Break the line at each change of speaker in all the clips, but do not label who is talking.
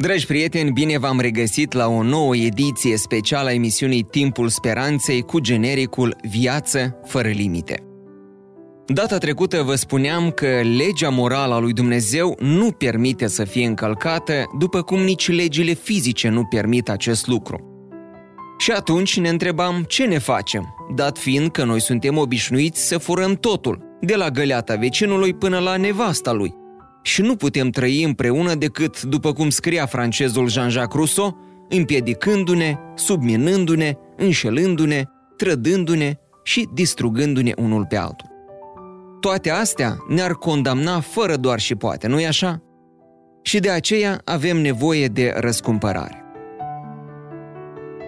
Dragi prieteni, bine v-am regăsit la o nouă ediție specială a emisiunii Timpul Speranței cu genericul Viață fără limite. Data trecută vă spuneam că legea morală a lui Dumnezeu nu permite să fie încălcată, după cum nici legile fizice nu permit acest lucru. Și atunci ne întrebam ce ne facem, dat fiind că noi suntem obișnuiți să furăm totul, de la găleata vecinului până la nevasta lui – și nu putem trăi împreună decât, după cum scria francezul Jean-Jacques Rousseau, împiedicându-ne, subminându-ne, înșelându-ne, trădându-ne și distrugându-ne unul pe altul. Toate astea ne-ar condamna fără doar și poate, nu-i așa? Și de aceea avem nevoie de răscumpărare.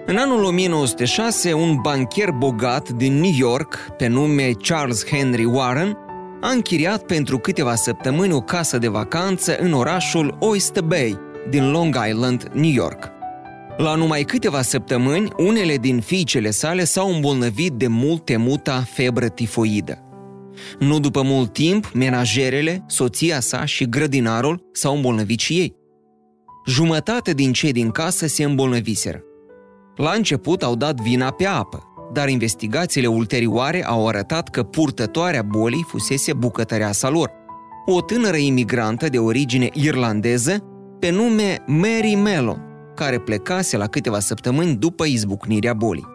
În anul 1906, un bancher bogat din New York, pe nume Charles Henry Warren, a închiriat pentru câteva săptămâni o casă de vacanță în orașul Oyster Bay, din Long Island, New York. La numai câteva săptămâni, unele din fiicele sale s-au îmbolnăvit de mult temuta febră tifoidă. Nu după mult timp, menajerele, soția sa și grădinarul s-au îmbolnăvit și ei. Jumătate din cei din casă se îmbolnăviseră. La început au dat vina pe apă, dar investigațiile ulterioare au arătat că purtătoarea bolii fusese bucătăreasa lor, o tânără imigrantă de origine irlandeză pe nume Mary Mellon, care plecase la câteva săptămâni după izbucnirea bolii.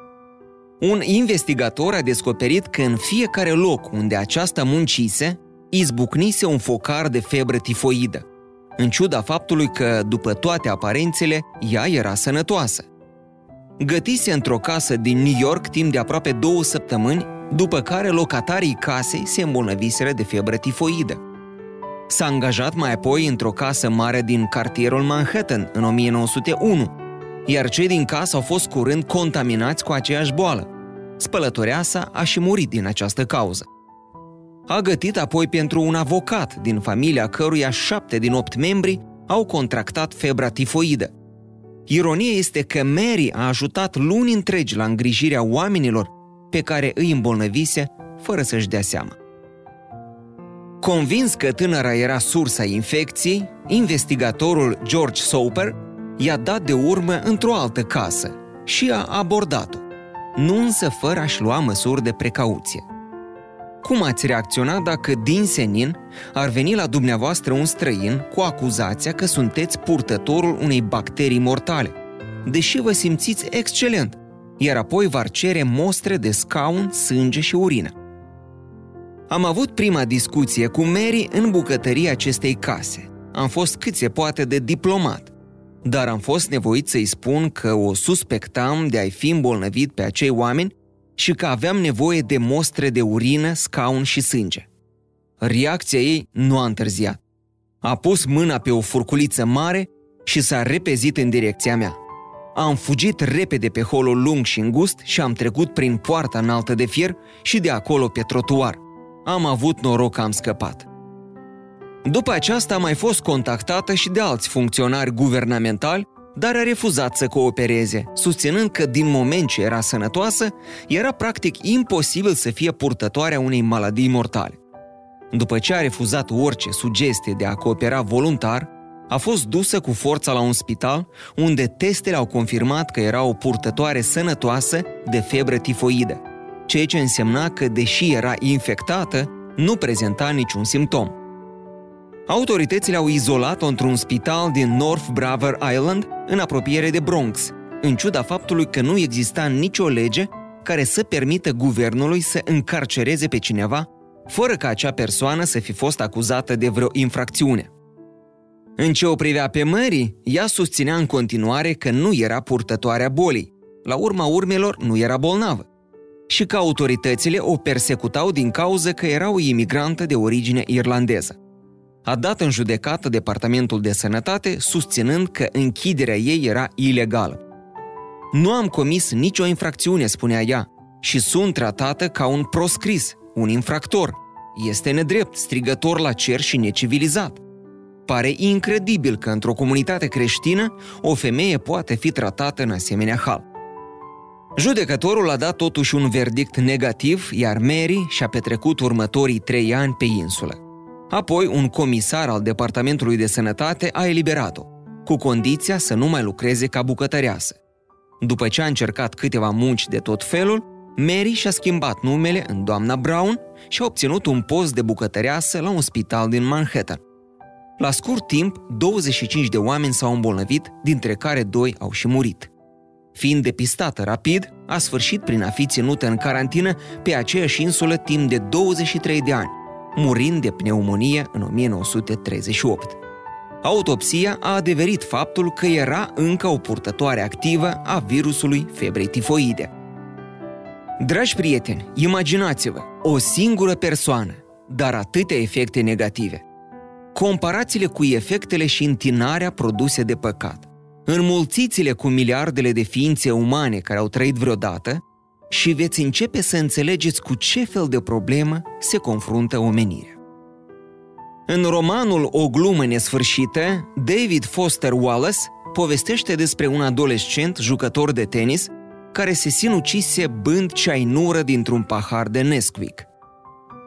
Un investigator a descoperit că în fiecare loc unde aceasta muncise, izbucnise un focar de febră tifoidă, în ciuda faptului că, după toate aparențele, ea era sănătoasă. Gătise într-o casă din New York timp de aproape două săptămâni, după care locatarii casei se îmbolnăviseră de febră tifoidă. S-a angajat mai apoi într-o casă mare din cartierul Manhattan în 1901, iar cei din casă au fost curând contaminați cu aceeași boală. Spălătorea sa a și murit din această cauză. A gătit apoi pentru un avocat din familia căruia șapte din opt membri au contractat febra tifoidă, Ironia este că Mary a ajutat luni întregi la îngrijirea oamenilor pe care îi îmbolnăvise fără să-și dea seama. Convins că tânăra era sursa infecției, investigatorul George Soper i-a dat de urmă într-o altă casă și a abordat-o, nu însă fără a-și lua măsuri de precauție. Cum ați reacționa dacă din senin ar veni la dumneavoastră un străin cu acuzația că sunteți purtătorul unei bacterii mortale, deși vă simțiți excelent, iar apoi v-ar cere mostre de scaun, sânge și urină? Am avut prima discuție cu Mary în bucătăria acestei case. Am fost cât se poate de diplomat, dar am fost nevoit să-i spun că o suspectam de a-i fi îmbolnăvit pe acei oameni și că aveam nevoie de mostre de urină, scaun și sânge. Reacția ei nu a întârziat. A pus mâna pe o furculiță mare și s-a repezit în direcția mea. Am fugit repede pe holul lung și îngust și am trecut prin poarta înaltă de fier și de acolo pe trotuar. Am avut noroc că am scăpat. După aceasta a mai fost contactată și de alți funcționari guvernamentali dar a refuzat să coopereze, susținând că din moment ce era sănătoasă, era practic imposibil să fie purtătoarea unei maladii mortale. După ce a refuzat orice sugestie de a coopera voluntar, a fost dusă cu forța la un spital, unde testele au confirmat că era o purtătoare sănătoasă de febră tifoidă, ceea ce însemna că, deși era infectată, nu prezenta niciun simptom. Autoritățile au izolat-o într-un spital din North Braver Island, în apropiere de Bronx, în ciuda faptului că nu exista nicio lege care să permită guvernului să încarcereze pe cineva, fără ca acea persoană să fi fost acuzată de vreo infracțiune. În ce o privea pe Mary, ea susținea în continuare că nu era purtătoarea bolii. La urma urmelor, nu era bolnavă. Și că autoritățile o persecutau din cauză că era o imigrantă de origine irlandeză a dat în judecată Departamentul de Sănătate, susținând că închiderea ei era ilegală. Nu am comis nicio infracțiune, spunea ea, și sunt tratată ca un proscris, un infractor. Este nedrept, strigător la cer și necivilizat. Pare incredibil că într-o comunitate creștină o femeie poate fi tratată în asemenea hal. Judecătorul a dat totuși un verdict negativ, iar Mary și-a petrecut următorii trei ani pe insulă. Apoi, un comisar al Departamentului de Sănătate a eliberat-o, cu condiția să nu mai lucreze ca bucătăreasă. După ce a încercat câteva munci de tot felul, Mary și-a schimbat numele în doamna Brown și a obținut un post de bucătăreasă la un spital din Manhattan. La scurt timp, 25 de oameni s-au îmbolnăvit, dintre care doi au și murit. Fiind depistată rapid, a sfârșit prin a fi ținută în carantină pe aceeași insulă timp de 23 de ani, murind de pneumonie în 1938. Autopsia a adeverit faptul că era încă o purtătoare activă a virusului febrei tifoide. Dragi prieteni, imaginați-vă, o singură persoană, dar atâtea efecte negative. Comparați-le cu efectele și întinarea produse de păcat. Înmulțiți-le cu miliardele de ființe umane care au trăit vreodată și veți începe să înțelegeți cu ce fel de problemă se confruntă omenirea. În romanul O glumă nesfârșită, David Foster Wallace povestește despre un adolescent jucător de tenis care se sinucise bând ceainură dintr-un pahar de Nesquik.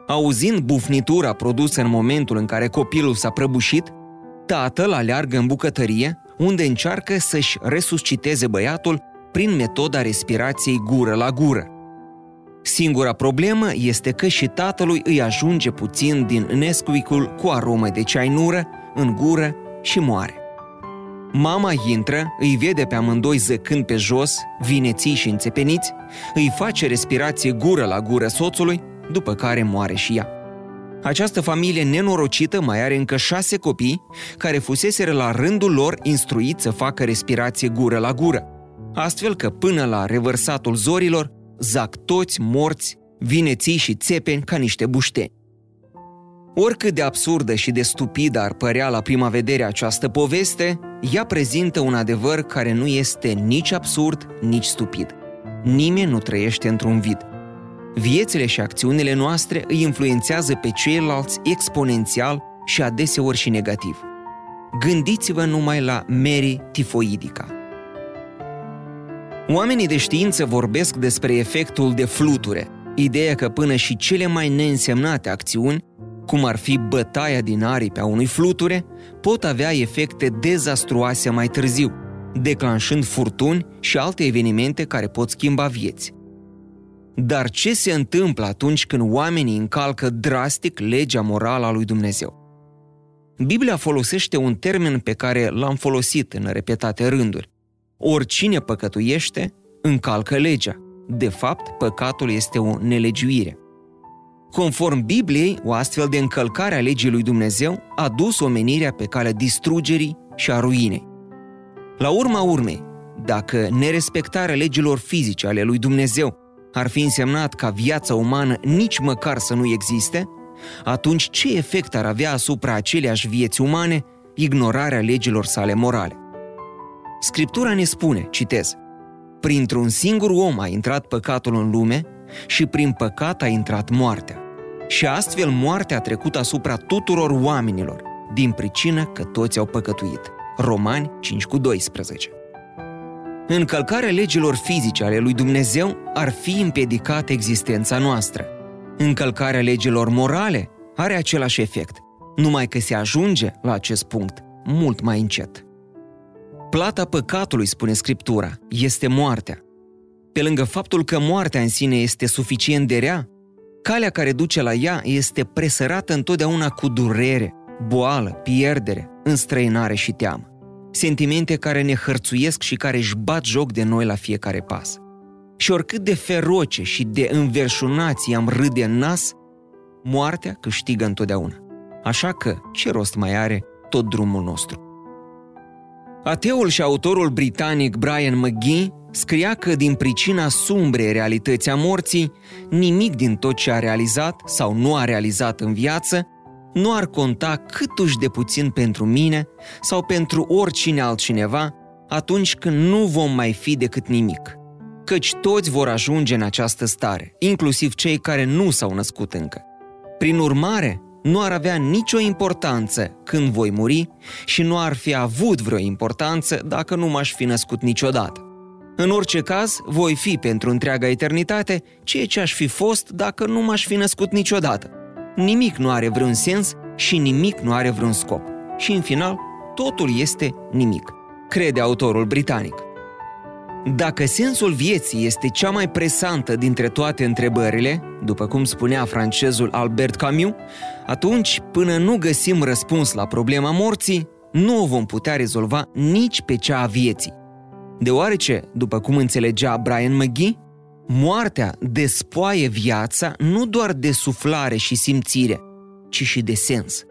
Auzind bufnitura produsă în momentul în care copilul s-a prăbușit, tatăl aleargă în bucătărie, unde încearcă să-și resusciteze băiatul prin metoda respirației gură la gură. Singura problemă este că și tatălui îi ajunge puțin din Nesquikul cu aromă de ceainură în gură și moare. Mama intră, îi vede pe amândoi zăcând pe jos, vineții și înțepeniți, îi face respirație gură la gură soțului, după care moare și ea. Această familie nenorocită mai are încă șase copii care fuseseră la rândul lor instruiți să facă respirație gură la gură, astfel că până la revărsatul zorilor zac toți morți, vineții și țepeni ca niște bușteni. Oricât de absurdă și de stupidă ar părea la prima vedere această poveste, ea prezintă un adevăr care nu este nici absurd, nici stupid. Nimeni nu trăiește într-un vid. Viețile și acțiunile noastre îi influențează pe ceilalți exponențial și adeseori și negativ. Gândiți-vă numai la Mary tifoidica. Oamenii de știință vorbesc despre efectul de fluture, ideea că până și cele mai neînsemnate acțiuni cum ar fi bătaia din aripi a unui fluture, pot avea efecte dezastruoase mai târziu, declanșând furtuni și alte evenimente care pot schimba vieți. Dar ce se întâmplă atunci când oamenii încalcă drastic legea morală a lui Dumnezeu? Biblia folosește un termen pe care l-am folosit în repetate rânduri. Oricine păcătuiește, încalcă legea. De fapt, păcatul este o nelegiuire. Conform Bibliei, o astfel de încălcare a legii lui Dumnezeu a dus omenirea pe calea distrugerii și a ruinei. La urma urmei, dacă nerespectarea legilor fizice ale lui Dumnezeu ar fi însemnat ca viața umană nici măcar să nu existe, atunci ce efect ar avea asupra aceleași vieți umane ignorarea legilor sale morale? Scriptura ne spune, citez, Printr-un singur om a intrat păcatul în lume și prin păcat a intrat moartea. Și astfel moartea a trecut asupra tuturor oamenilor, din pricină că toți au păcătuit. Romani 5 cu 12. Încălcarea legilor fizice ale lui Dumnezeu ar fi împiedicat existența noastră. Încălcarea legilor morale are același efect, numai că se ajunge la acest punct mult mai încet. Plata păcatului, spune Scriptura, este moartea. Pe lângă faptul că moartea în sine este suficient de rea, calea care duce la ea este presărată întotdeauna cu durere, boală, pierdere, înstrăinare și teamă. Sentimente care ne hărțuiesc și care își bat joc de noi la fiecare pas. Și oricât de feroce și de înverșunați am râde în nas, moartea câștigă întotdeauna. Așa că, ce rost mai are tot drumul nostru? Ateul și autorul britanic Brian McGee scria că din pricina sumbrei realității a morții, nimic din tot ce a realizat sau nu a realizat în viață nu ar conta câtuși de puțin pentru mine sau pentru oricine altcineva atunci când nu vom mai fi decât nimic. Căci toți vor ajunge în această stare, inclusiv cei care nu s-au născut încă. Prin urmare, nu ar avea nicio importanță când voi muri și nu ar fi avut vreo importanță dacă nu m-aș fi născut niciodată. În orice caz, voi fi pentru întreaga eternitate ceea ce aș fi fost dacă nu m-aș fi născut niciodată. Nimic nu are vreun sens și nimic nu are vreun scop. Și în final, totul este nimic, crede autorul britanic. Dacă sensul vieții este cea mai presantă dintre toate întrebările, după cum spunea francezul Albert Camus, atunci, până nu găsim răspuns la problema morții, nu o vom putea rezolva nici pe cea a vieții. Deoarece, după cum înțelegea Brian McGee, moartea despoaie viața nu doar de suflare și simțire, ci și de sens.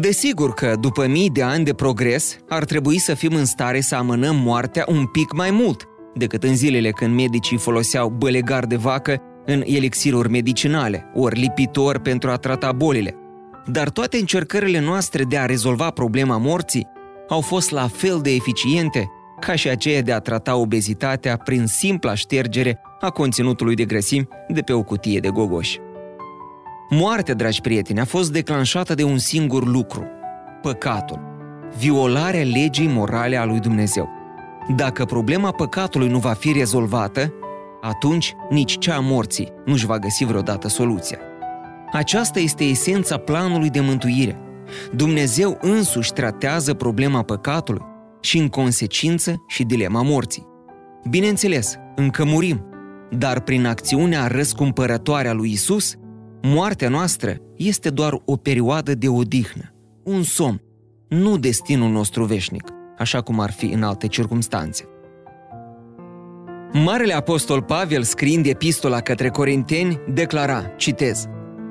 Desigur că, după mii de ani de progres, ar trebui să fim în stare să amânăm moartea un pic mai mult decât în zilele când medicii foloseau bălegar de vacă în elixiruri medicinale, ori lipitor pentru a trata bolile. Dar toate încercările noastre de a rezolva problema morții au fost la fel de eficiente ca și aceea de a trata obezitatea prin simpla ștergere a conținutului de grăsimi de pe o cutie de gogoși. Moartea, dragi prieteni, a fost declanșată de un singur lucru, păcatul, violarea legii morale a lui Dumnezeu. Dacă problema păcatului nu va fi rezolvată, atunci nici cea a morții nu-și va găsi vreodată soluția. Aceasta este esența planului de mântuire. Dumnezeu însuși tratează problema păcatului și, în consecință, și dilema morții. Bineînțeles, încă murim, dar prin acțiunea răscumpărătoare a lui Isus, Moartea noastră este doar o perioadă de odihnă, un somn, nu destinul nostru veșnic, așa cum ar fi în alte circumstanțe. Marele Apostol Pavel, scriind epistola către Corinteni, declara, citez,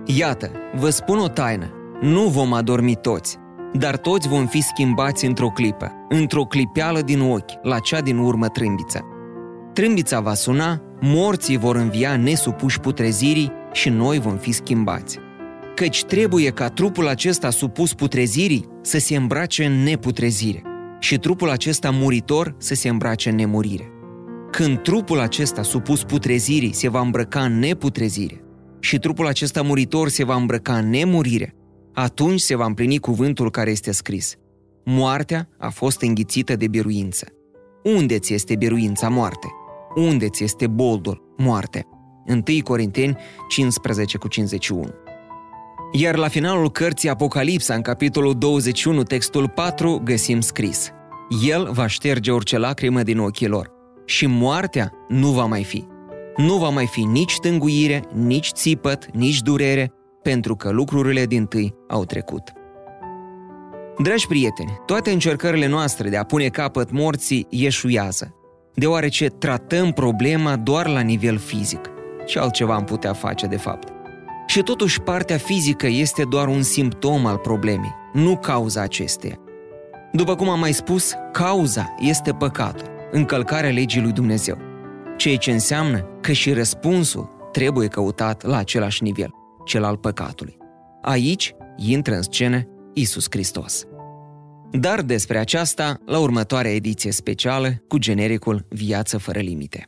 Iată, vă spun o taină, nu vom adormi toți, dar toți vom fi schimbați într-o clipă, într-o clipeală din ochi, la cea din urmă trâmbiță. Trâmbița va suna, morții vor învia nesupuși putrezirii și noi vom fi schimbați. Căci trebuie ca trupul acesta supus putrezirii să se îmbrace în neputrezire și trupul acesta muritor să se îmbrace în nemurire. Când trupul acesta supus putrezirii se va îmbrăca în neputrezire și trupul acesta muritor se va îmbrăca în nemurire, atunci se va împlini cuvântul care este scris. Moartea a fost înghițită de biruință. Unde ți este biruința moarte? Unde ți este boldul moarte? 1 Corinteni 15 cu 51. Iar la finalul cărții Apocalipsa, în capitolul 21, textul 4, găsim scris El va șterge orice lacrimă din ochii lor și moartea nu va mai fi. Nu va mai fi nici tânguire, nici țipăt, nici durere, pentru că lucrurile din tâi au trecut. Dragi prieteni, toate încercările noastre de a pune capăt morții ieșuiază, deoarece tratăm problema doar la nivel fizic. Ce altceva am putea face, de fapt? Și totuși partea fizică este doar un simptom al problemei, nu cauza acesteia. După cum am mai spus, cauza este păcatul, încălcarea legii lui Dumnezeu, ceea ce înseamnă că și răspunsul trebuie căutat la același nivel, cel al păcatului. Aici intră în scenă Isus Hristos. Dar despre aceasta la următoarea ediție specială cu genericul Viață fără limite.